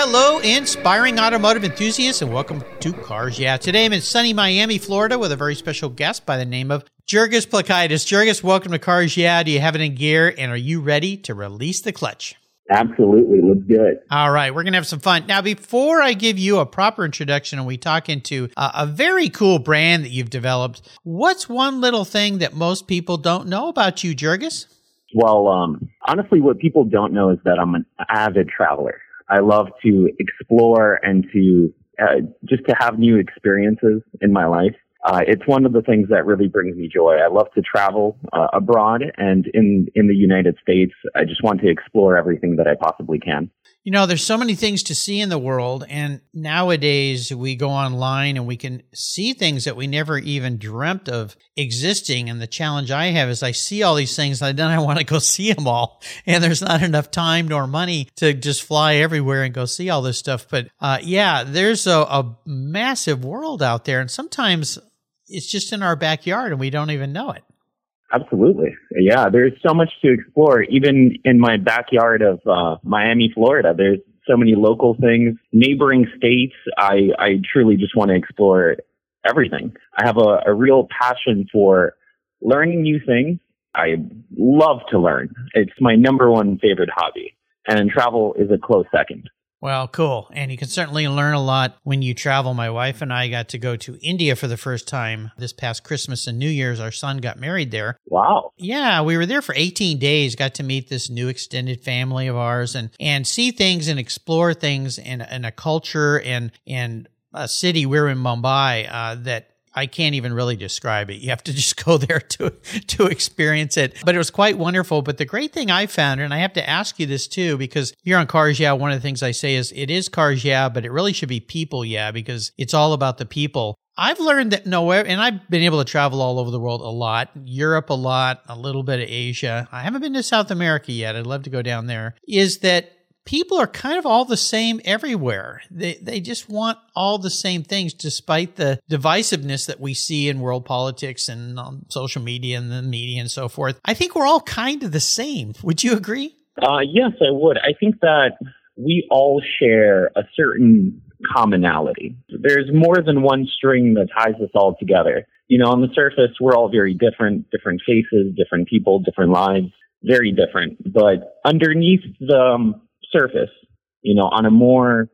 Hello, inspiring automotive enthusiasts, and welcome to Cars Yeah. Today I'm in sunny Miami, Florida, with a very special guest by the name of Jurgis Plikaitis. Jurgis, welcome to Cars Yeah. Do you have it in gear, and are you ready to release the clutch? Absolutely. Let's do it. All right. We're going to have some fun. Now, before I give you a proper introduction and we talk into a, a, very cool brand that you've developed, what's one little thing that most people don't know about you, Jurgis? Well, um, honestly, what people don't know is that I'm an avid traveler. I love to explore and to uh, just to have new experiences in my life. Uh, it's one of the things that really brings me joy. I love to travel uh, abroad and in in the United States. I just want to explore everything that I possibly can. You know, there's so many things to see in the world, and nowadays we go online and we can see things that we never even dreamt of existing. And the challenge I have is I see all these things, and then I want to go see them all, and there's not enough time nor money to just fly everywhere and go see all this stuff. But uh, yeah, there's a, a massive world out there, and sometimes it's just in our backyard and we don't even know it. Absolutely. Yeah, there's so much to explore. Even in my backyard of uh, Miami, Florida, there's so many local things, neighboring states. I, I truly just want to explore everything. I have a, a real passion for learning new things. I love to learn. It's my number one favorite hobby. And travel is a close second. Well, cool. And you can certainly learn a lot when you travel. My wife and I got to go to India for the first time this past Christmas and New Year's. Our son got married there. Wow. Yeah, we were there for 18 days, got to meet this new extended family of ours and, and see things and explore things in, in a culture and, and a city. We're in Mumbai uh, that I can't even really describe it. You have to just go there to to experience it. But it was quite wonderful. But the great thing I found, and I have to ask you this too, because here on Cars Yeah, one of the things I say is it is Cars Yeah, but it really should be People Yeah, because it's all about the people. I've learned that nowhere, and I've been able to travel all over the world a lot, Europe a lot, a little bit of Asia. I haven't been to South America yet. I'd love to go down there. Is that people are kind of all the same everywhere. They they just want all the same things, despite the divisiveness that we see in world politics and on social media and the media and so forth. I think we're all kind of the same. Would you agree? Uh, yes, I would. I think that we all share a certain commonality. There's more than one string that ties us all together. You know, on the surface, we're all very different, different faces, different people, different lives, very different. But underneath the um, surface, you know, on a more,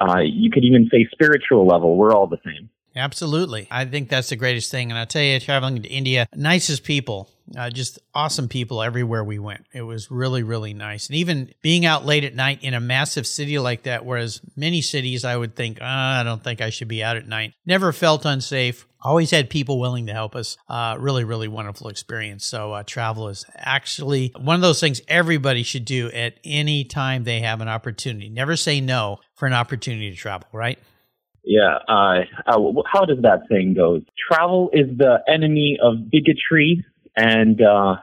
uh, you could even say spiritual level, we're all the same. Absolutely. I think that's the greatest thing. And I'll tell you, traveling to India, nicest people, uh, just awesome people everywhere we went. It was really, really nice. And even being out late at night in a massive city like that, whereas many cities I would think, oh, I don't think I should be out at night, never felt unsafe. Always had people willing to help us. Uh, really, really wonderful experience. So, uh, travel is actually one of those things everybody should do at any time they have an opportunity. Never say no for an opportunity to travel, right? Yeah. Uh, uh, how does that saying go? Travel is the enemy of bigotry and uh,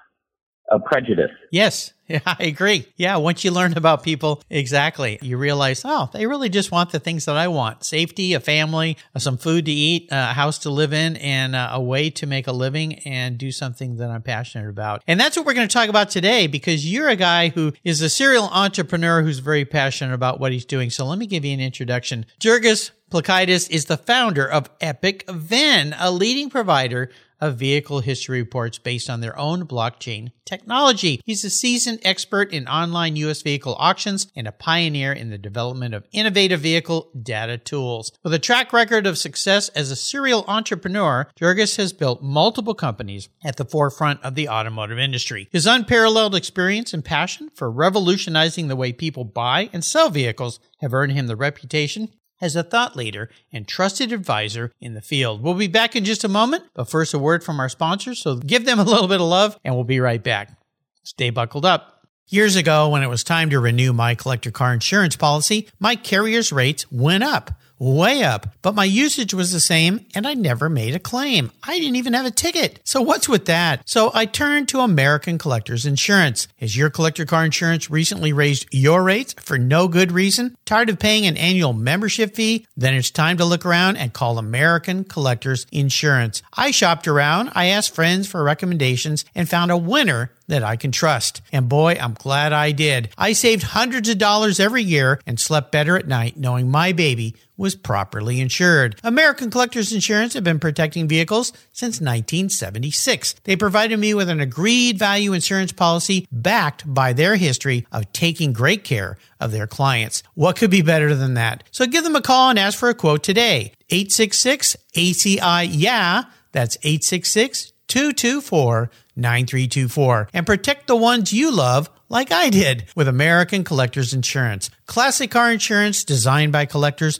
a prejudice. Yes, yeah, I agree. Yeah, once you learn about people, exactly, you realize, oh, they really just want the things that I want safety, a family, uh, some food to eat, a house to live in, and uh, a way to make a living and do something that I'm passionate about. And that's what we're going to talk about today because you're a guy who is a serial entrepreneur who's very passionate about what he's doing. So let me give you an introduction. Jurgis Plikaitis is the founder of EpicVin, a leading provider of vehicle history reports based on their own blockchain technology. He's a seasoned expert in online U.S. vehicle auctions and a pioneer in the development of innovative vehicle data tools. With a track record of success as a serial entrepreneur, Jurgis has built multiple companies at the forefront of the automotive industry. His unparalleled experience and passion for revolutionizing the way people buy and sell vehicles have earned him the reputation as a thought leader and trusted advisor in the field. We'll be back in just a moment, but first a word from our sponsors. So give them a little bit of love and we'll be right back. Stay buckled up. Years ago, when it was time to renew my collector car insurance policy, my carrier's rates went up way up, but my usage was the same and I never made a claim. I didn't even have a ticket. So what's with that? So I turned to American Collectors Insurance. Has your collector car insurance recently raised your rates for no good reason? Tired of paying an annual membership fee? Then it's time to look around and call American Collectors Insurance. I shopped around, I asked friends for recommendations and found a winner that I can trust. And boy, I'm glad I did. I saved hundreds of dollars every year and slept better at night knowing my baby was properly insured. American Collectors Insurance have been protecting vehicles since 1976. They provided me with an agreed value insurance policy backed by their history of taking great care of their clients. What could be better than that? So give them a call and ask for a quote today. 866 ACI Yeah. That's 866 224 9324 and protect the ones you love like I did with American Collectors Insurance. Classic car insurance designed by collectors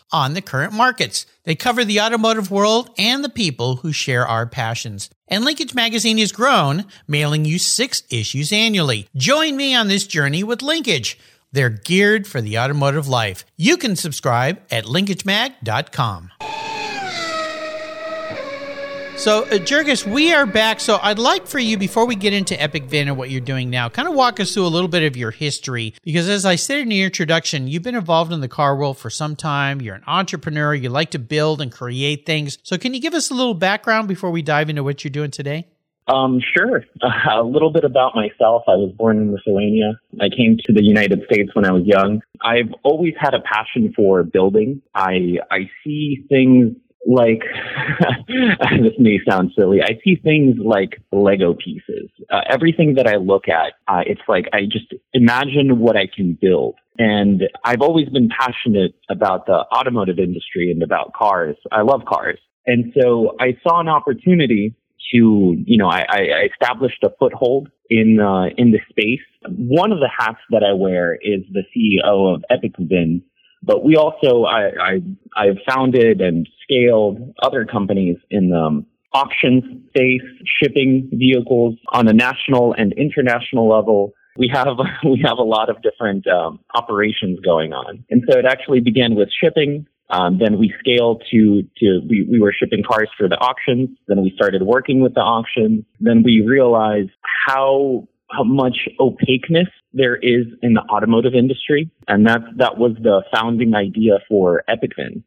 on the current markets. They cover the automotive world and the people who share our passions. And Linkage Magazine has grown, mailing you six issues annually. Join me on this journey with Linkage. They're geared for the automotive life. You can subscribe at linkagemag.com. So, uh, Jurgis, we are back. So, I'd like for you, before we get into EpicVin and what you're doing now, kind of walk us through a little bit of your history. Because, as I said in the introduction, you've been involved in the car world for some time. You're an entrepreneur. You like to build and create things. So, can you give us a little background before we dive into what you're doing today? Um, sure. Uh, a little bit about myself. I was born in Lithuania. I came to the United States when I was young. I've always had a passion for building. I I see things like this may sound silly. I see things like Lego pieces. Uh, everything that I look at, uh, it's like I just imagine what I can build. And I've always been passionate about the automotive industry and about cars. I love cars. And so I saw an opportunity to, you know, I, I established a foothold in uh, in the space. One of the hats that I wear is the CEO of EpicVin, but we also I, I I've founded and scaled other companies in the um, auction space, shipping vehicles on a national and international level. We have we have a lot of different um, operations going on, and so it actually began with shipping. Um, then we scaled to to we, we were shipping cars for the auctions. Then we started working with the auctions. Then we realized how how much opaqueness there is in the automotive industry. And that, that was the founding idea for EpicVin.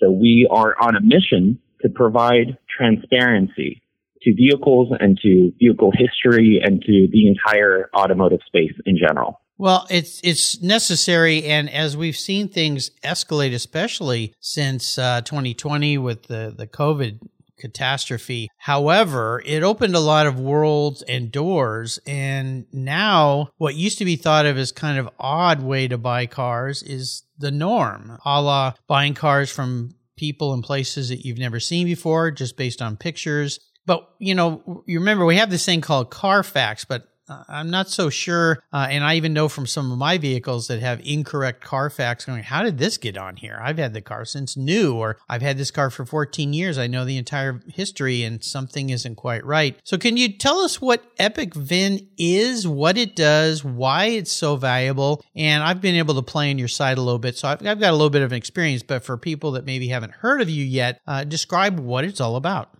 So we are on a mission to provide transparency to vehicles and to vehicle history and to the entire automotive space in general. Well, it's it's necessary, and as we've seen things escalate, especially since uh, 2020 with the the COVID catastrophe. However, it opened a lot of worlds and doors. And now what used to be thought of as kind of odd way to buy cars is the norm, a la buying cars from people and places that you've never seen before, just based on pictures. But, you know, you remember we have this thing called Carfax, but I'm not so sure. Uh, and I even know from some of my vehicles that have incorrect Carfax going, how did this get on here? I've had the car since new, or I've had this car for 14 years. I know the entire history and something isn't quite right. So can you tell us what EpicVin is, what it does, why it's so valuable? And I've been able to play on your side a little bit. So I've, I've got a little bit of an experience, but for people that maybe haven't heard of you yet, uh, describe what it's all about.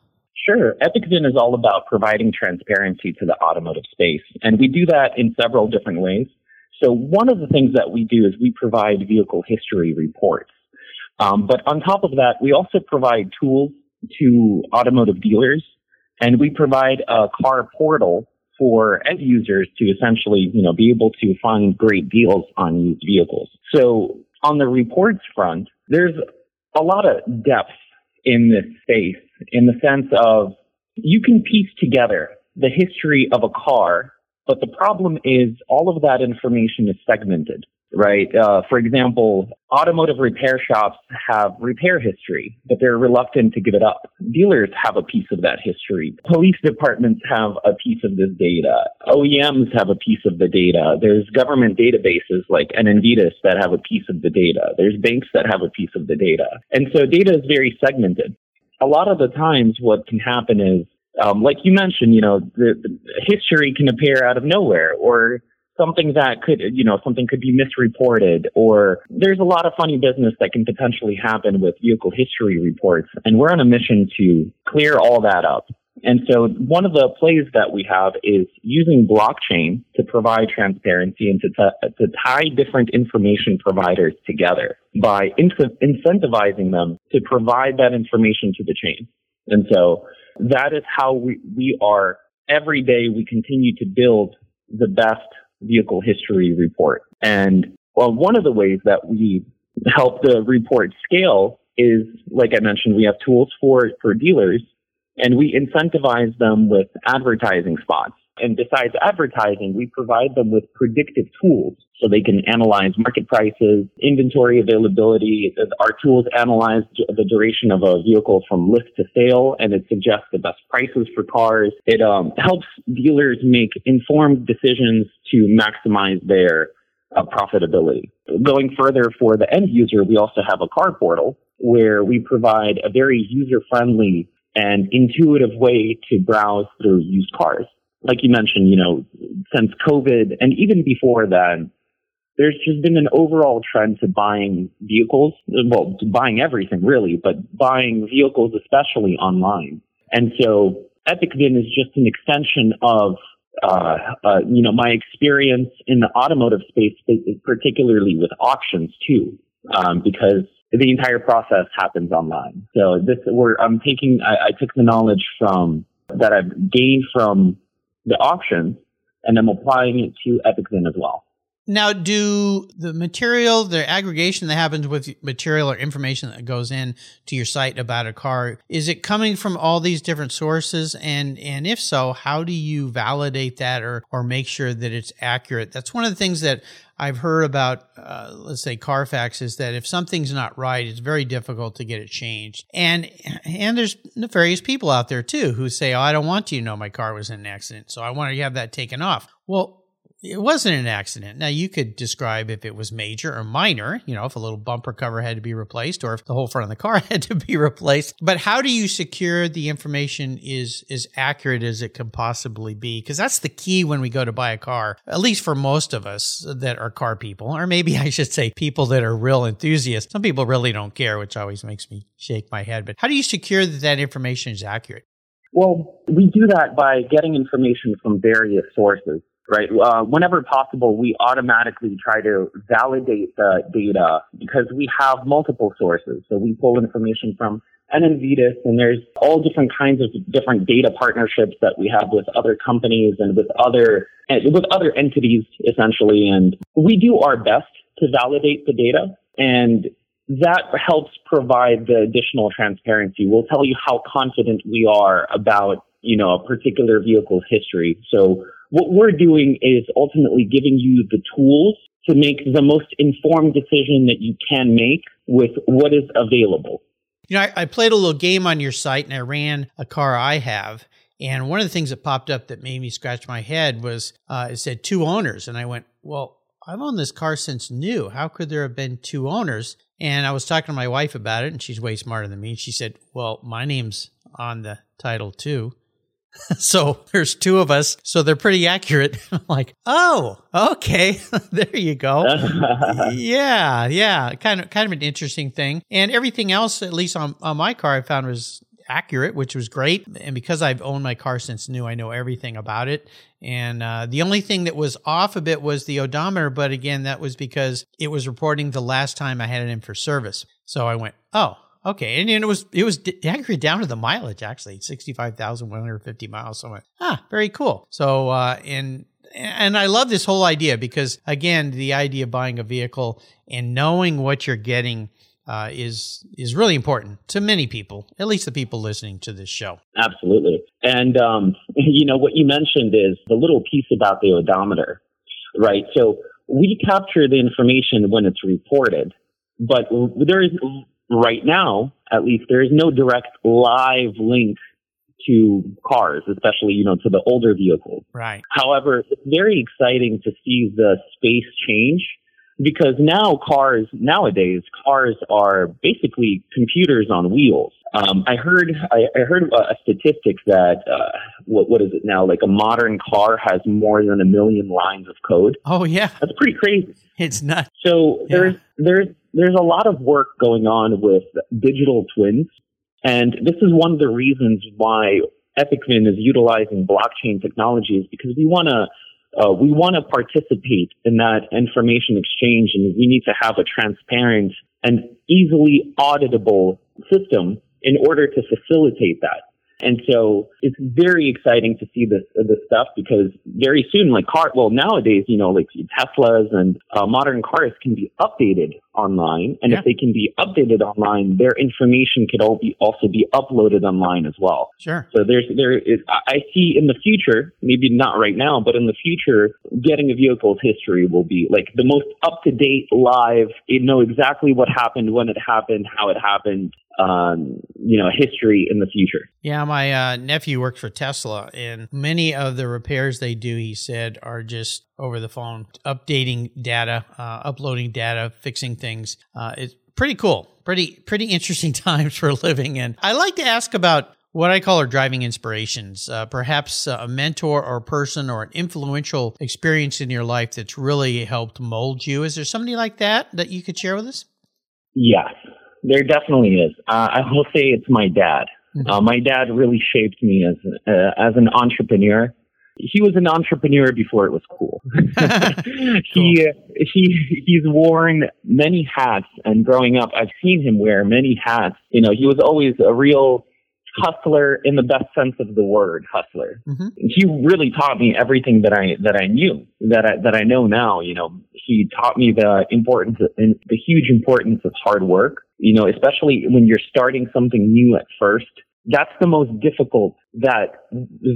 Sure. EpicVin is all about providing transparency to the automotive space. And we do that in several different ways. So one of the things that we do is we provide vehicle history reports. Um, but on top of that, we also provide tools to automotive dealers and we provide a car portal for end users to essentially, you know, be able to find great deals on used vehicles. So on the reports front, there's a lot of depth in this space in the sense of you can piece together the history of a car, but the problem is all of that information is segmented. right? Uh, for example, automotive repair shops have repair history, but they're reluctant to give it up. Dealers have a piece of that history. Police departments have a piece of this data. OEMs have a piece of the data. There's government databases like NMVTIS that have a piece of the data. There's banks that have a piece of the data. And so data is very segmented. A lot of the times what can happen is um, like you mentioned, you know, the, the history can appear out of nowhere or something that could, you know, something could be misreported or there's a lot of funny business that can potentially happen with vehicle history reports. And we're on a mission to clear all that up. And so one of the plays that we have is using blockchain to provide transparency and to, t- to tie different information providers together by in- incentivizing them to provide that information to the chain. And so that is how we, we are every day we continue to build the best vehicle history report. And well, one of the ways that we help the report scale is, like I mentioned, we have tools for, for dealers and we incentivize them with advertising spots. And besides advertising, we provide them with predictive tools so they can analyze market prices, inventory availability. Our tools analyze the duration of a vehicle from list to sale, and it suggests the best prices for cars. It um, helps dealers make informed decisions to maximize their uh, profitability. Going further for the end user, we also have a car portal where we provide a very user-friendly and intuitive way to browse through used cars like you mentioned, you know, since COVID and even before that, there's just been an overall trend to buying vehicles, well, buying everything really, but buying vehicles especially online. And so EpicVin is just an extension of, uh, uh, you know, my experience in the automotive space, particularly with auctions too, um, because the entire process happens online. So this, where I'm taking, I, I took the knowledge from that I've gained from the auctions and I'm applying it to EpicVin as well. Now, do the material, the aggregation that happens with material or information that goes in to your site about a car, is it coming from all these different sources? And and if so, how do you validate that or or make sure that it's accurate? That's one of the things that I've heard about, uh, let's say Carfax is that if something's not right, it's very difficult to get it changed. And, and there's nefarious people out there too who say, Oh, I don't want you to know my car was in an accident. So I want to have that taken off. Well, it wasn't an accident. Now you could describe if it was major or minor, you know, if a little bumper cover had to be replaced or if the whole front of the car had to be replaced. But how do you secure the information is as accurate as it can possibly be? Because that's the key when we go to buy a car, at least for most of us that are car people, or maybe I should say people that are real enthusiasts. Some people really don't care, which always makes me shake my head. But how do you secure that that information is accurate? Well, we do that by getting information from various sources right? Uh, whenever possible, we automatically try to validate the data because we have multiple sources. So we pull information from NMVTIS and there's all different kinds of different data partnerships that we have with other companies and with other, with other entities essentially. And we do our best to validate the data and that helps provide the additional transparency. We'll tell you how confident we are about, you know, a particular vehicle's history. So what we're doing is ultimately giving you the tools to make the most informed decision that you can make with what is available. You know, I, I, played a little game on your site and I ran a car I have. And one of the things that popped up that made me scratch my head was uh, it said two owners. And I went, well, I've owned this car since new. How could there have been two owners? And I was talking to my wife about it, and she's way smarter than me. She said, well, my name's on the title too. so there's two of us. So they're pretty accurate. I'm like, oh, okay. there you go. yeah. Yeah. Kind of, kind of an interesting thing. And everything else, at least on, on my car, I found was accurate, which was great. And because I've owned my car since new, I know everything about it. And uh, the only thing that was off a bit was the odometer. But again, that was because it was reporting the last time I had it in for service. So I went, oh, Okay, and, and it was it was accurate down to the mileage actually, sixty five thousand one hundred fifty miles. So I went, ah, very cool. So uh, and and I love this whole idea because again, the idea of buying a vehicle and knowing what you're getting uh, is is really important to many people, at least the people listening to this show. Absolutely, and um, you know what you mentioned is the little piece about the odometer, right? So we capture the information when it's reported, but there is right now, at least, there is no direct live link to cars, especially, you know, to the older vehicles. Right. However, it's very exciting to see the space change because now cars, nowadays, cars are basically computers on wheels. Um, I heard, I, I heard a statistic that, uh, what, what is it now? Like a modern car has more than a million lines of code. Oh yeah. That's pretty crazy. It's nuts. So there's, yeah. there's, there's a lot of work going on with digital twins and this is one of the reasons why EpicVin is utilizing blockchain technologies because we want to uh, we want to participate in that information exchange, and we need to have a transparent and easily auditable system in order to facilitate that. And so it's very exciting to see this this stuff because very soon, like car, well nowadays, you know, like Teslas and uh, modern cars can be updated online, and yeah. if they can be updated online, their information could all be also be uploaded online as well. Sure. So there's there is I see in the future, maybe not right now, but in the future, getting a vehicle's history will be like the most up to date, live. You know exactly what happened, when it happened, how it happened, um, you know, history in the future. Yeah, my uh, nephew works for Tesla, and many of the repairs they do, he said, are just over the phone, updating data, uh, uploading data, fixing things. Uh, it's pretty cool, pretty pretty interesting times for living in. I like to ask about what I call our driving inspirations. Uh, perhaps a mentor or a person or an influential experience in your life that's really helped mold you. Is there somebody like that that you could share with us? Yes. There definitely is. Uh, I will say it's my dad. Mm-hmm. Uh, my dad really shaped me as uh, as an entrepreneur. He was an entrepreneur before it was cool. cool. He he he's worn many hats, and growing up, I've seen him wear many hats. You know, he was always a real hustler in the best sense of the word, hustler. Mm-hmm. He really taught me everything that I that I knew that I that I know now. You know, he taught me the importance and the huge importance of hard work. You know, especially when you're starting something new at first. That's the most difficult that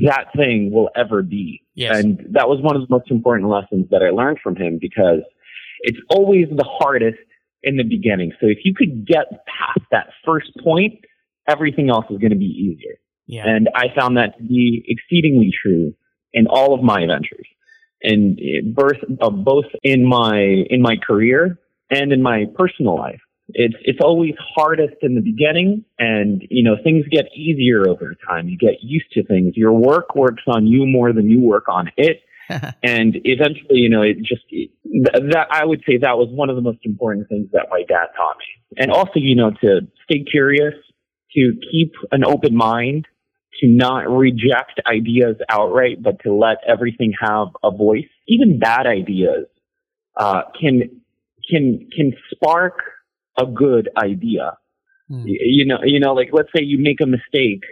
that thing will ever be. Yes. And that was one of the most important lessons that I learned from him because it's always the hardest in the beginning. So if you could get past that first point, everything else is going to be easier. Yeah. And I found that to be exceedingly true in all of my ventures and birth, uh, both in my, in my career and in my personal life. It's, it's always hardest in the beginning and, you know, things get easier over time. You get used to things. Your work works on you more than you work on it. and eventually, you know, it just, that, I would say that was one of the most important things that my dad taught me. And also, you know, to stay curious, to keep an open mind, to not reject ideas outright, but to let everything have a voice. Even bad ideas uh, can can can spark a good idea. Mm. You know, you know, like let's say you make a mistake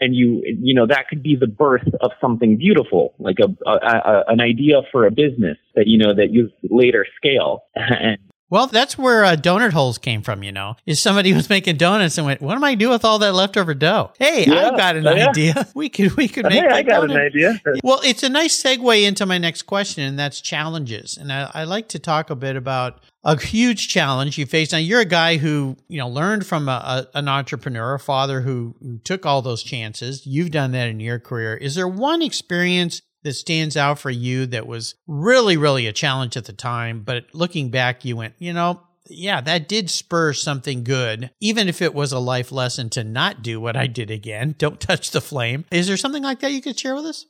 and you you know that could be the birth of something beautiful like a, a, a, an idea for a business that you know that you later scale and well, that's where uh, donut holes came from, you know. Is somebody was making donuts and went, "What am I do with all that leftover dough?" Hey, yeah, I got an yeah. idea. We could we could make. Hey, I got donut. an idea. well, it's a nice segue into my next question, and that's challenges. And I, I like to talk a bit about a huge challenge you faced. Now, you're a guy who you know learned from a, a, an entrepreneur, a father who, who took all those chances. You've done that in your career. Is there one experience that stands out for you that was really, really a challenge at the time, but looking back, you went, you know, yeah, that did spur something good, even if it was a life lesson to not do what I did again. Don't touch the flame. Is there something like that you could share with us?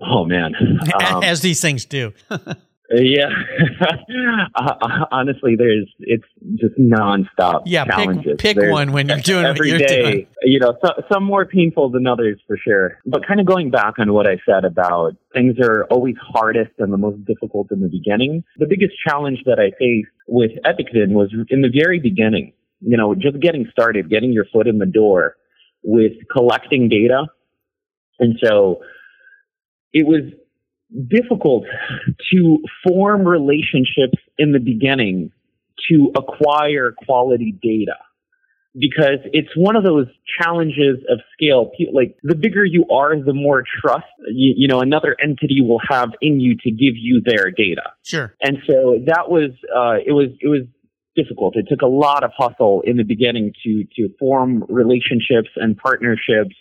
Oh, man. Um, As these things do. Yeah, uh, honestly, there's it's just nonstop yeah, challenges. Pick, pick one when you're doing every what you're day. Doing. You know, so, some more painful than others for sure. But kind of going back on what I said about things are always hardest and the most difficult in the beginning. The biggest challenge that I faced with EpicVin was in the very beginning. You know, just getting started, getting your foot in the door with collecting data, and so it was difficult to form relationships in the beginning to acquire quality data because it's one of those challenges of scale. Like the bigger you are, the more trust you, you know another entity will have in you to give you their data. Sure. And so that was uh, it was it was difficult. It took a lot of hustle in the beginning to to form relationships and partnerships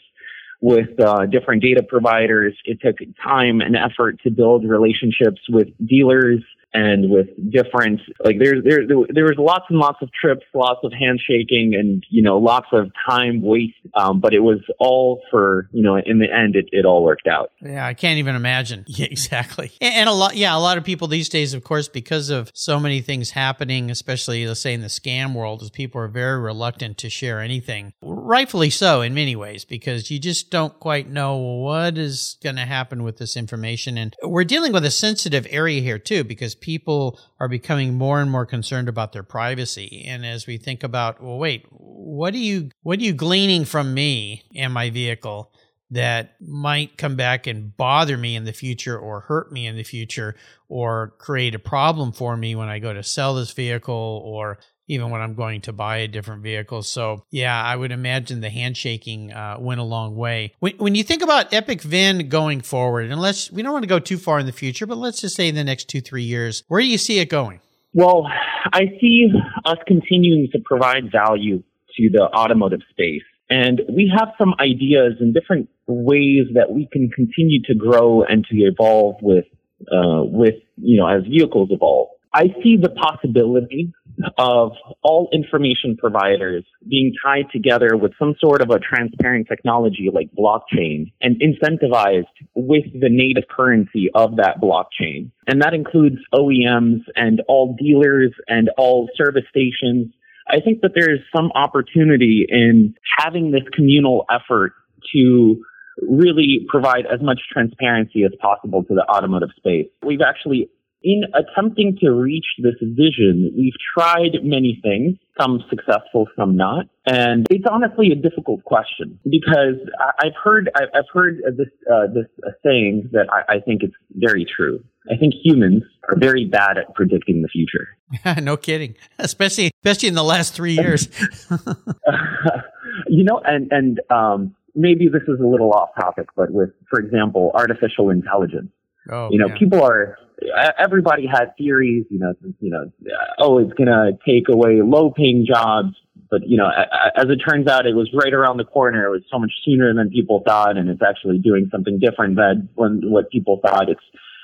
with uh, different data providers. It took time and effort to build relationships with dealers and with different like there there there was lots and lots of trips, lots of handshaking, and you know lots of time waste. Um, but it was all for you know in the end it, it all worked out. Yeah, I can't even imagine. Yeah, exactly. And, and a lot, yeah, a lot of people these days, of course, because of so many things happening, especially let's say in the scam world, is people are very reluctant to share anything. Rightfully so in many ways, because you just don't quite know what is going to happen with this information. And we're dealing with a sensitive area here too, because people are becoming more and more concerned about their privacy. And as we think about, well, wait, what are you, what are you gleaning from me and my vehicle? that might come back and bother me in the future or hurt me in the future or create a problem for me when I go to sell this vehicle or even when I'm going to buy a different vehicle. So, yeah, I would imagine the handshaking uh, went a long way. When, when you think about EpicVin going forward, unless we don't want to go too far in the future, but let's just say in the next two, three years, where do you see it going? Well, I see us continuing to provide value to the automotive space. And we have some ideas and different ways that we can continue to grow and to evolve with, uh, with, you know, as vehicles evolve. I see the possibility of all information providers being tied together with some sort of a transparent technology like blockchain and incentivized with the native currency of that blockchain. And that includes OEMs and all dealers and all service stations. I think that there is some opportunity in having this communal effort to really provide as much transparency as possible to the automotive space. We've actually in attempting to reach this vision, we've tried many things, some successful, some not. And it's honestly a difficult question because I've heard, I've heard this, uh, this saying that I, I think it's very true. I think humans are very bad at predicting the future. no kidding. Especially, especially in the last three years. you know, and, and, um, maybe this is a little off topic, but with, for example, artificial intelligence. Oh, you know, yeah. people are everybody had theories, you know, you know, oh, it's going to take away low paying jobs. But, you know, as it turns out, it was right around the corner. It was so much sooner than people thought. And it's actually doing something different than what people thought. It's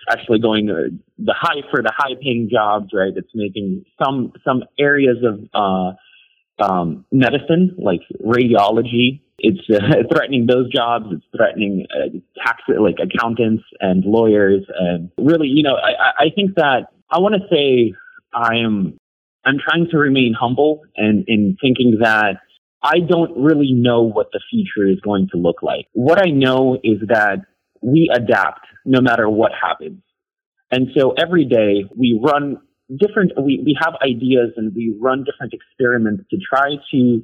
actually going to the high for the high paying jobs, right? It's making some, some areas of, uh, um, medicine, like radiology, it's uh, threatening those jobs. It's threatening uh, tax, like accountants and lawyers. And really, you know, I, I think that I want to say I am, I'm trying to remain humble and in thinking that I don't really know what the future is going to look like. What I know is that we adapt no matter what happens. And so every day we run different, we, we have ideas and we run different experiments to try to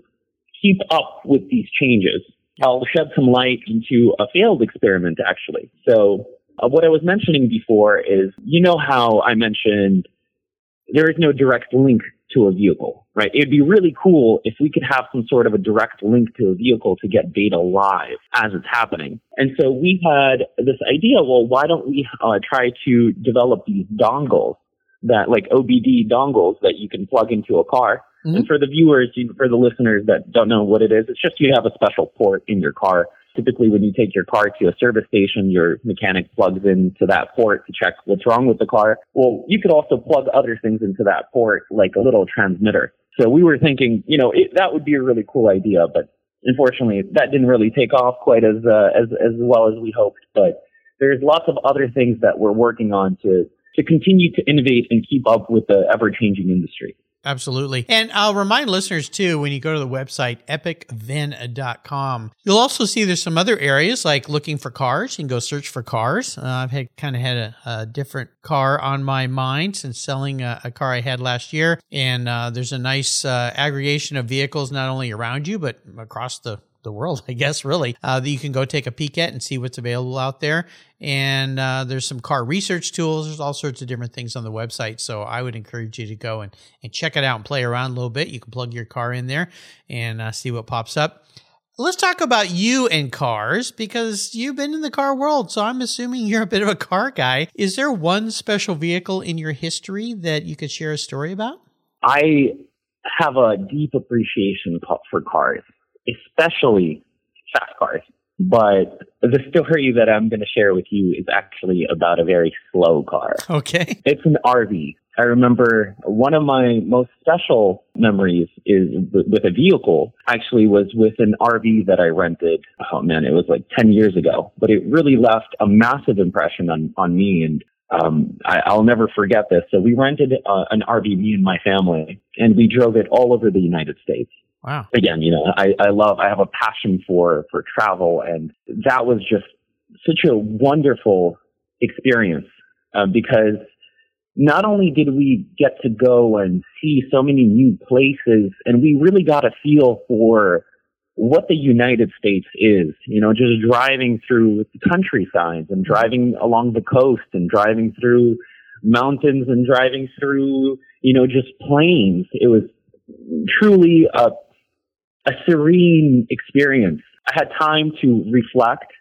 keep up with these changes. I'll shed some light into a failed experiment actually. So uh, what I was mentioning before is, you know how I mentioned there is no direct link to a vehicle, right? It'd be really cool if we could have some sort of a direct link to a vehicle to get data live as it's happening. And so we had this idea, well, why don't we uh, try to develop these dongles that like OBD dongles that you can plug into a car Mm-hmm. And for the viewers, for the listeners that don't know what it is, it's just you have a special port in your car. Typically, when you take your car to a service station, your mechanic plugs into that port to check what's wrong with the car. Well, you could also plug other things into that port, like a little transmitter. So we were thinking, you know, it, that would be a really cool idea, but unfortunately, that didn't really take off quite as uh, as as well as we hoped. But there's lots of other things that we're working on to to continue to innovate and keep up with the ever changing industry. Absolutely. And I'll remind listeners too, when you go to the website, epicvin.com, you'll also see there's some other areas like looking for cars. You can go search for cars. Uh, I've had kind of had a, a, different car on my mind since selling a, a car I had last year. And uh, there's a nice uh, aggregation of vehicles, not only around you, but across the the world, I guess, really, uh, that you can go take a peek at and see what's available out there. And uh, there's some car research tools. There's all sorts of different things on the website. So I would encourage you to go and, and check it out and play around a little bit. You can plug your car in there and uh, see what pops up. Let's talk about you and cars because you've been in the car world. So I'm assuming you're a bit of a car guy. Is there one special vehicle in your history that you could share a story about? I have a deep appreciation for cars, especially fast cars. But the story that I'm going to share with you is actually about a very slow car. Okay. It's an RV. I remember one of my most special memories is with a vehicle actually was with an RV that I rented. Oh man, it was like 10 years ago, but it really left a massive impression on, on me. And, um, I, will never forget this. So we rented uh, an RV, me and my family, and we drove it all over the United States. Wow. Again, you know, I, I love, I have a passion for, for travel and that was just such a wonderful experience uh, because not only did we get to go and see so many new places and we really got a feel for what the United States is, you know, just driving through the countrysides and driving along the coast and driving through mountains and driving through, you know, just plains. It was truly a, a serene experience. I had time to reflect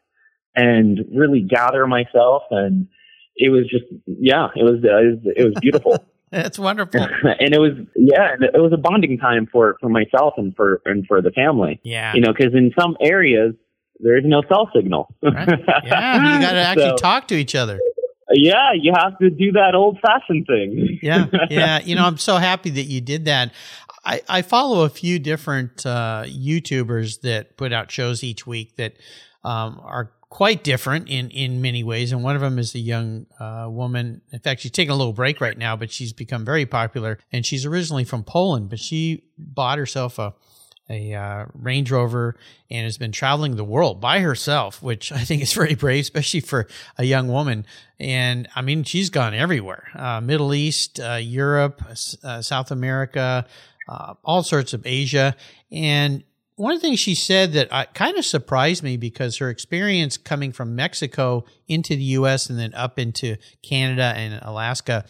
and really gather myself and it was just yeah, it was it was, it was beautiful. That's wonderful. and it was yeah, it was a bonding time for for myself and for and for the family. Yeah, you know, because in some areas there is no cell signal. right. Yeah, you got to actually so, talk to each other. Yeah, you have to do that old fashioned thing. yeah, yeah. You know, I'm so happy that you did that. I, I follow a few different uh, YouTubers that put out shows each week that um, are quite different in in many ways. And one of them is a young uh, woman. In fact, she's taking a little break right now, but she's become very popular. And she's originally from Poland, but she bought herself a a uh, Range Rover and has been traveling the world by herself, which I think is very brave, especially for a young woman. And I mean, she's gone everywhere uh, Middle East, uh, Europe, uh, South America, uh, all sorts of Asia. And one of the things she said that uh, kind of surprised me because her experience coming from Mexico into the U.S. and then up into Canada and Alaska,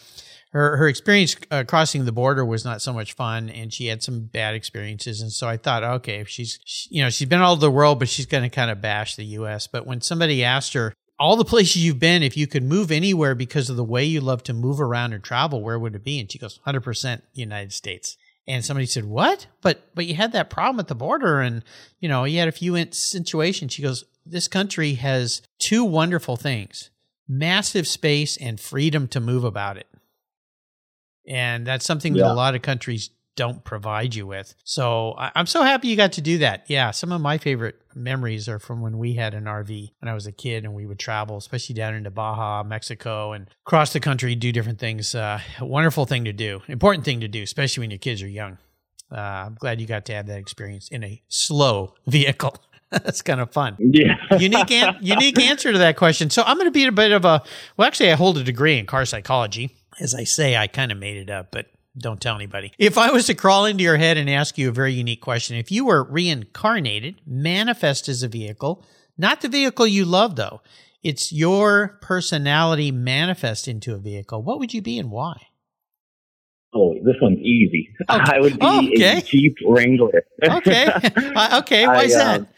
her her experience uh, crossing the border was not so much fun, and she had some bad experiences. And so I thought, okay, if she's she, you know she's been all over the world, but she's going to kind of bash the U.S. But when somebody asked her all the places you've been, if you could move anywhere because of the way you love to move around and travel, where would it be? And she goes, 100% United States and somebody said, "What?" But but you had that problem at the border, and you know you had a few situations. She goes, "This country has two wonderful things: massive space and freedom to move about it." And that's something yeah. that a lot of countries don't provide you with. So I, am so happy you got to do that. Yeah, some of my favorite memories are from when we had an RV when I was a kid and we would travel, especially down into Baja, Mexico, and across the country, do different things. Uh, wonderful thing to do, important thing to do, especially when your kids are young. Uh, I'm glad you got to have that experience in a slow vehicle. That's kind of fun. Yeah. unique, an- unique answer to that question. So I'm going to be a bit of a, well, actually, I hold a degree in car psychology. As I say, I kind of made it up, but don't tell anybody. If I was to crawl into your head and ask you a very unique question, if you were reincarnated, manifest as a vehicle, not the vehicle you love though, it's your personality manifest into a vehicle, what would you be and why? Oh, this one's easy. Okay. I would be oh, okay. a Jeep Wrangler. okay. Uh, okay. Why is uh, that?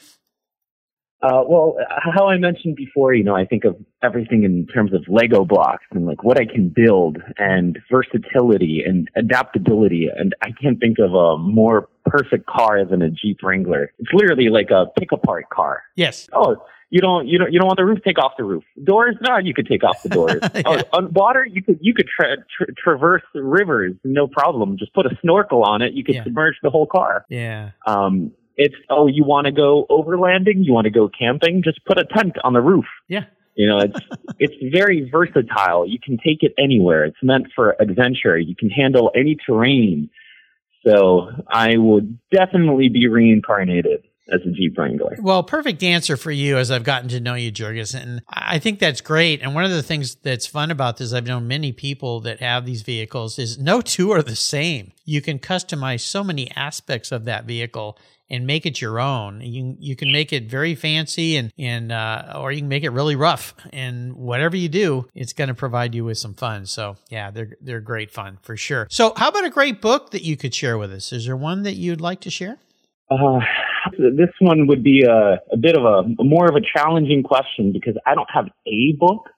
Uh, well, how I mentioned before, you know, I think of everything in terms of Lego blocks and like what I can build and versatility and adaptability. And I can't think of a more perfect car than a Jeep Wrangler. It's literally like a pick apart car. Yes. Oh, you don't, you don't, you don't want the roof? Take off the roof. Doors? No, you could take off the doors. yeah. oh, on water, you could, you could tra- tra- traverse rivers, no problem. Just put a snorkel on it. You could yeah. submerge the whole car. Yeah. Um, it's, oh, you want to go overlanding? You want to go camping? Just put a tent on the roof. Yeah. You know, it's, it's very versatile. You can take it anywhere. It's meant for adventure. You can handle any terrain. So I would definitely be reincarnated as a Jeep Wrangler. Well, perfect answer for you as I've gotten to know you, Jurgis. And I think that's great. And one of the things that's fun about this, I've known many people that have these vehicles, is no two are the same. You can customize so many aspects of that vehicle and make it your own. You you can make it very fancy and and uh, or you can make it really rough. And whatever you do, it's going to provide you with some fun. So yeah, they're they're great fun for sure. So how about a great book that you could share with us? Is there one that you'd like to share? Uh, this one would be a, a bit of a more of a challenging question because I don't have a book.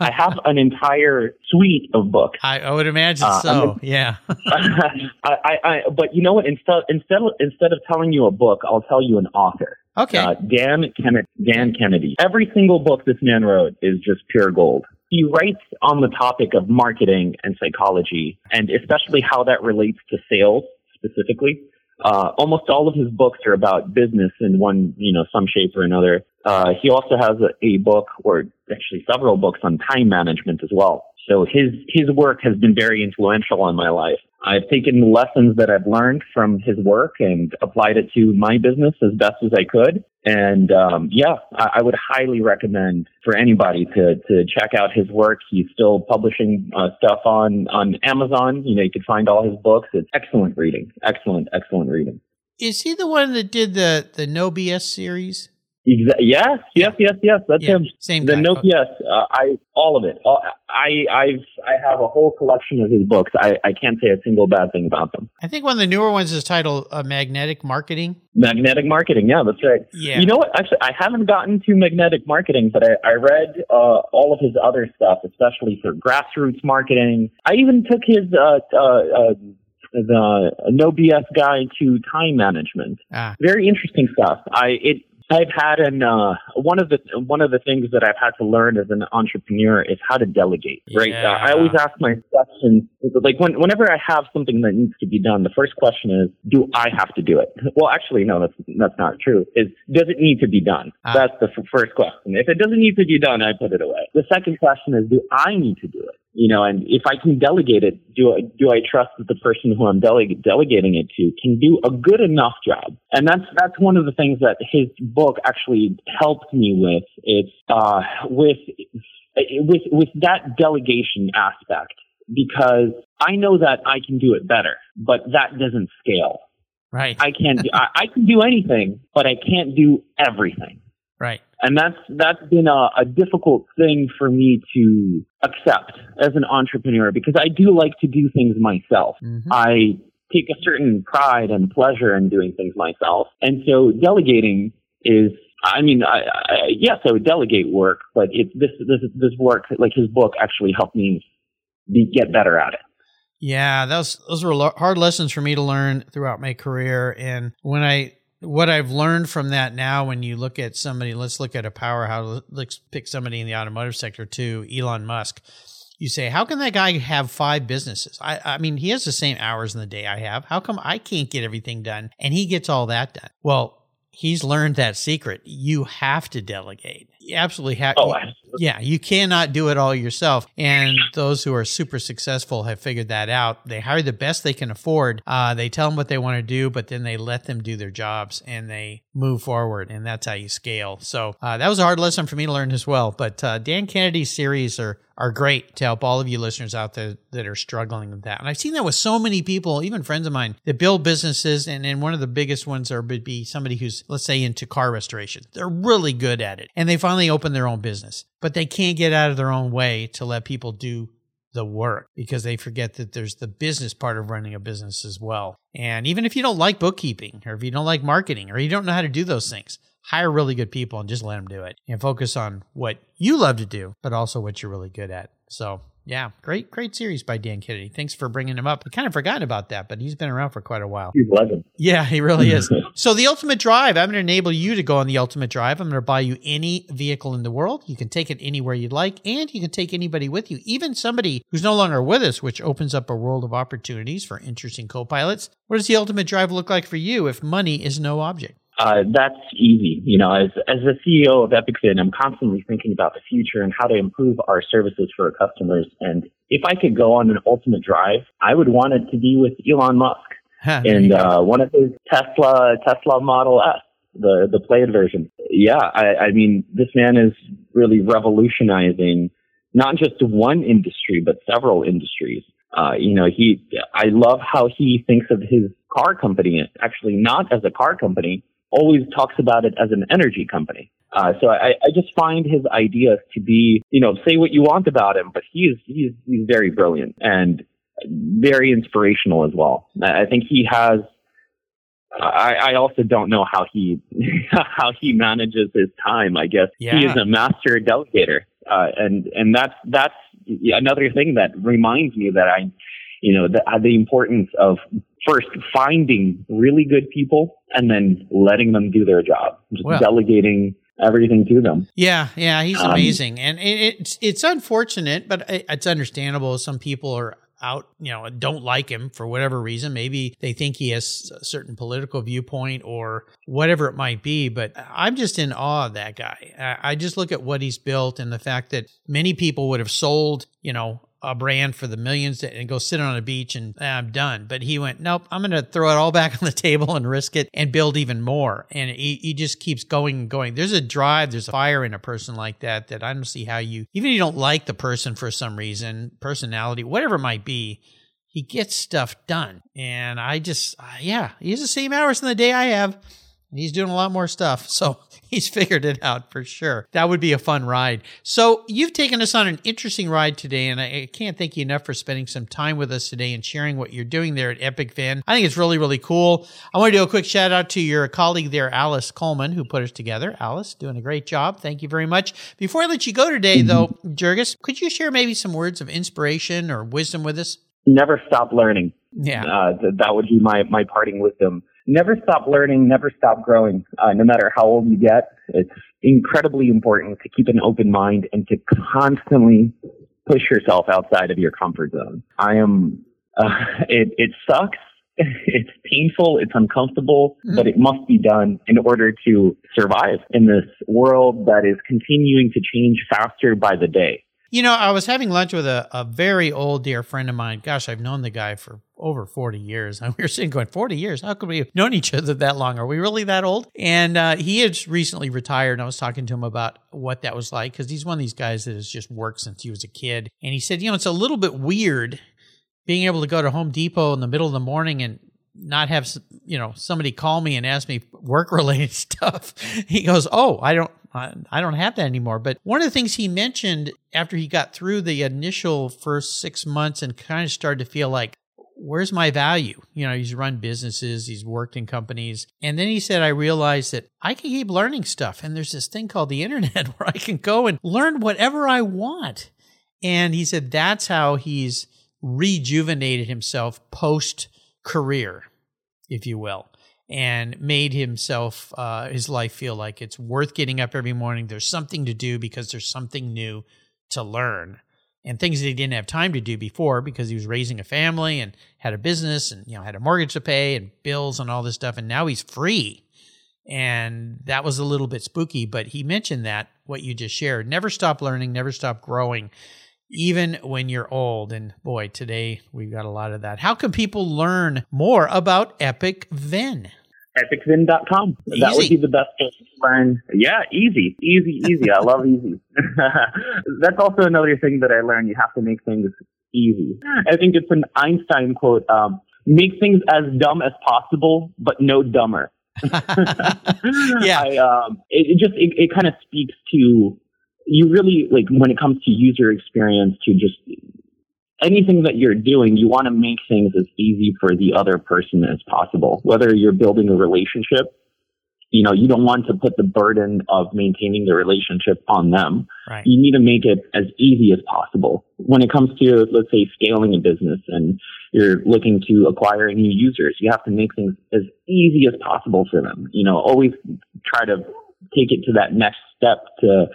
I have an entire suite of books. I, I would imagine uh, so. yeah. I, I, I, but you know what? Instead, instead, instead of telling you a book, I'll tell you an author. Okay. Uh, Dan Kennedy. Dan Kennedy. Every single book this man wrote is just pure gold. He writes on the topic of marketing and psychology, and especially how that relates to sales specifically. Uh, almost all of his books are about business in one, you know, some shape or another. Uh, he also has a, a book, or actually several books, on time management as well. So his his work has been very influential in my life. I've taken the lessons that I've learned from his work and applied it to my business as best as I could. And um, yeah, I, I, would highly recommend for anybody to to check out his work. He's still publishing uh, stuff on on Amazon. You know, you can find all his books. It's excellent reading. Excellent, excellent reading. Is he the one that did the the No BS series? Exa- yes, yes, yes, yes. That's yeah, him. Same. The guy. Nope. Yes, uh, I all of it. All, I I've I have a whole collection of his books. I I can't say a single bad thing about them. I think one of the newer ones is titled uh, "Magnetic Marketing." Magnetic Marketing. Yeah, that's right. Yeah. You know what? Actually, I haven't gotten to Magnetic Marketing, but I I read uh, all of his other stuff, especially for grassroots marketing. I even took his uh, uh, uh the no BS guide to time management. Ah. Very interesting stuff. I it I've had an uh, one of the one of the things that I've had to learn as an entrepreneur is how to delegate. Right? Yeah. Uh, I always ask my question like when, whenever I have something that needs to be done, the first question is, do I have to do it? Well, actually, no, that's that's not true. Is does it need to be done? Ah. That's the f- first question. If it doesn't need to be done, I put it away. The second question is, do I need to do it? You know, and if I can delegate it, do I, do I trust that the person who I'm deleg- delegating it to can do a good enough job? And that's, that's one of the things that his book actually helped me with. It's, uh, with, with, with that delegation aspect, because I know that I can do it better, but that doesn't scale. Right. I can't do, I, I can do anything, but I can't do everything. Right. And that's that's been a, a, difficult thing for me to accept as an entrepreneur because I do like to do things myself. Mm-hmm. I take a certain pride and pleasure in doing things myself. And so delegating is I mean, I, I, yes, I would delegate work, but it, this, this, this work, like his book actually helped me be, get better at it. Yeah, those, those were hard lessons for me to learn throughout my career. And when I what I've learned from that now, when you look at somebody, let's look at a powerhouse, let's pick somebody in the automotive sector too, Elon Musk. You say, how can that guy have five businesses? I, I mean, he has the same hours in the day I have. How come I can't get everything done and he gets all that done? Well, he's learned that secret. You have to delegate. Absolutely have. Oh, yeah, you cannot do it all yourself. And those who are super successful have figured that out. They hire the best they can afford. Uh, they tell them what they want to do, but then they let them do their jobs and they move forward. And that's how you scale. So uh, that was a hard lesson for me to learn as well. But uh, Dan Kennedy's series are are great to help all of you listeners out there that are struggling with that. And I've seen that with so many people, even friends of mine that build businesses. And, and one of the biggest ones are would be somebody who's, let's say, into car restoration. They're really good at it and they finally open their own business, but they can't get out of their own way to let people do the work because they forget that there's the business part of running a business as well. And even if you don't like bookkeeping or if you don't like marketing or you don't know how to do those things, hire really good people and just let them do it and focus on what you love to do, but also what you're really good at. So yeah, great, great series by Dan Kennedy. Thanks for bringing him up. I kind of forgotten about that, but he's been around for quite a while. He's legend. Yeah, he really is. so the Ultimate Drive, I'm going to enable you to go on the Ultimate Drive. I'm going to buy you any vehicle in the world. You can take it anywhere you'd like, and you can take anybody with you, even somebody who's no longer with us, which opens up a world of opportunities for interesting co-pilots. What does the Ultimate Drive look like for you if money is no object? Uh, that's easy. You know, as as the CEO of EpicVin, I'm constantly thinking about the future and how to improve our services for our customers. And if I could go on an ultimate drive, I would want it to be with Elon Musk and uh, one of his Tesla Tesla Model S, the the Plaid version. Yeah, I, I mean, this man is really revolutionizing not just one industry but several industries. Uh, you know, he, I love how he thinks of his car company, actually not as a car company, always talks about it as an energy company. Uh, so I, I just find his ideas to be, you know, say what you want about him, but he's he's he's very brilliant and very inspirational as well. I think he has I, I also don't know how he how he manages his time. I guess Yeah. he is a master delegator, uh, and and that's that's another thing that reminds me that I, you know, the, the importance of first finding really good people and then letting them do their job, just Well- delegating everything to them. Yeah, yeah, he's Um, amazing, and it's it's unfortunate, but it's understandable. Some people are out, you know, don't like him for whatever reason. Maybe they think he has a certain political viewpoint or whatever it might be. But I'm just in awe of that guy. I, I just look at what he's built and the fact that many people would have sold, you know. A brand for the millions and go sit on a beach and "Ah, I'm done. But he went, nope, I'm going to throw it all back on the table and risk it and build even more. And he, he just keeps going and going. There's a drive, there's a fire in a person like that that I don't see how you, even if you don't like the person for some reason, personality, whatever it might be, he gets stuff done. And I just, yeah, he has the same hours in the day I have. He's doing a lot more stuff. So he's figured it out for sure. That would be a fun ride. So you've taken us on an interesting ride today, and I can't thank you enough for spending some time with us today and sharing what you're doing there at EpicVin. I think it's really, really cool. I want to do a quick shout out to your colleague there, Alice Coleman, who put us together. Alice, doing a great job. Thank you very much. Before I let you go today, though, Jurgis, could you share maybe some words of inspiration or wisdom with us? Never stop learning. Yeah. Uh, th- that would be my, my parting wisdom. Never stop learning, never stop growing. Uh, no matter how old you get, it's incredibly important to keep an open mind and to constantly push yourself outside of your comfort zone. I am, uh, it, it sucks. It's painful. It's uncomfortable, Mhm. but it must be done in order to survive in this world that is continuing to change faster by the day. You know, I was having lunch with a, a very old dear friend of mine. Gosh, I've known the guy for over 40 years. And we were sitting going, 40 years? How could we have known each other that long? Are we really that old? And uh, he had recently retired. And I was talking to him about what that was like because he's one of these guys that has just worked since he was a kid. And he said, you know, it's a little bit weird being able to go to Home Depot in the middle of the morning and not have you know somebody call me and ask me work related stuff. He goes, "Oh, I don't I don't have that anymore." But one of the things he mentioned after he got through the initial first 6 months and kind of started to feel like where's my value? You know, he's run businesses, he's worked in companies. And then he said, I realized that I can keep learning stuff. And there's this thing called the internet where I can go and learn whatever I want. And he said that's how he's rejuvenated himself post career, if you will, and made himself, uh, his life feel like it's worth getting up every morning. There's something to do because there's something new to learn and things that he didn't have time to do before because he was raising a family and had a business and, you know, had a mortgage to pay and bills and all this stuff. And now he's free. And that was a little bit spooky, but he mentioned that what you just shared. Never stop learning, never stop growing, even when you're old. And boy, today we've got a lot of that. How can people learn more about EpicVin? epicvin.com. That would be the best place to learn. Yeah, easy, easy, easy. I love easy. That's also another thing that I learned. You have to make things easy. I think it's an Einstein quote. Um, make things as dumb as possible, but no dumber. Yeah. I, um, it, it just it, it kind of speaks to you really like when it comes to user experience to just anything that you're doing, you want to make things as easy for the other person as possible. Whether you're building a relationship, you know, you don't want to put the burden of maintaining the relationship on them. Right. You need to make it as easy as possible. When it comes to, let's say, scaling a business and you're looking to acquire new users, you have to make things as easy as possible for them. You know, always try to take it to that next step to,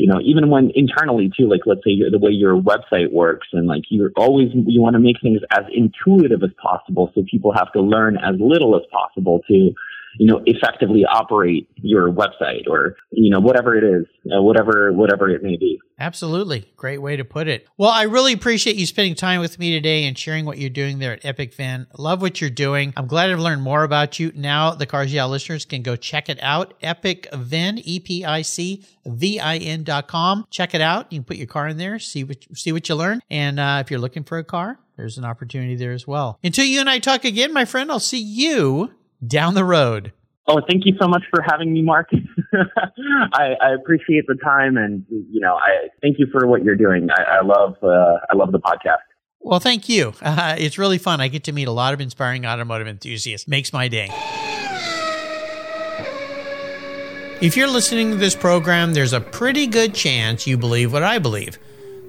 you know, even when internally too, like let's say the way your website works and like you're always, you want to make things as intuitive as possible so people have to learn as little as possible to, you know, effectively operate your website or, you know, whatever it is, whatever, whatever it may be. Absolutely. Great way to put it. Well, I really appreciate you spending time with me today and sharing what you're doing there at EpicVin. Love what you're doing. I'm glad I've learned more about you. Now the Cars Yeah listeners can go check it out. Epic Vin, E P I C V I N dot com. Check it out. You can put your car in there, see what see what you learn. And uh, if you're looking for a car, there's an opportunity there as well. Until you and I talk again, my friend, I'll see you down the road. Oh, thank you so much for having me, Mark. I, I, appreciate the time, and you know, I thank you for what you're doing. I, I love, uh, I love the podcast. Well, thank you. Uh, it's really fun. I get to meet a lot of inspiring automotive enthusiasts. Makes my day. If you're listening to this program, there's a pretty good chance you believe what I believe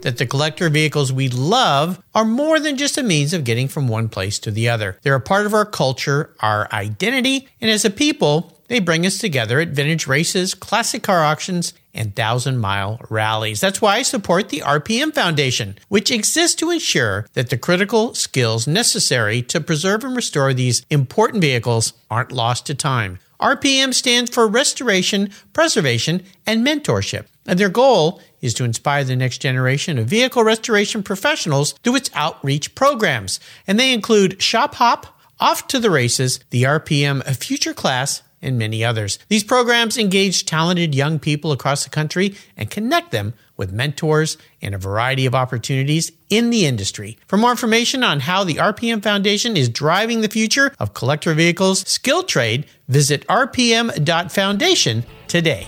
that the collector vehicles we love are more than just a means of getting from one place to the other. They're a part of our culture, our identity, and as a people, they bring us together at vintage races, classic car auctions, and thousand mile rallies. That's why I support the RPM Foundation, which exists to ensure that the critical skills necessary to preserve and restore these important vehicles aren't lost to time. RPM stands for Restoration, Preservation, and Mentorship. And their goal is to inspire the next generation of vehicle restoration professionals through its outreach programs. And they include Shop Hop, Off to the Races, the RPM Future Class, and many others. These programs engage talented young people across the country and connect them with mentors and a variety of opportunities in the industry. For more information on how the RPM Foundation is driving the future of collector vehicles skill trade, visit rpm.foundation today.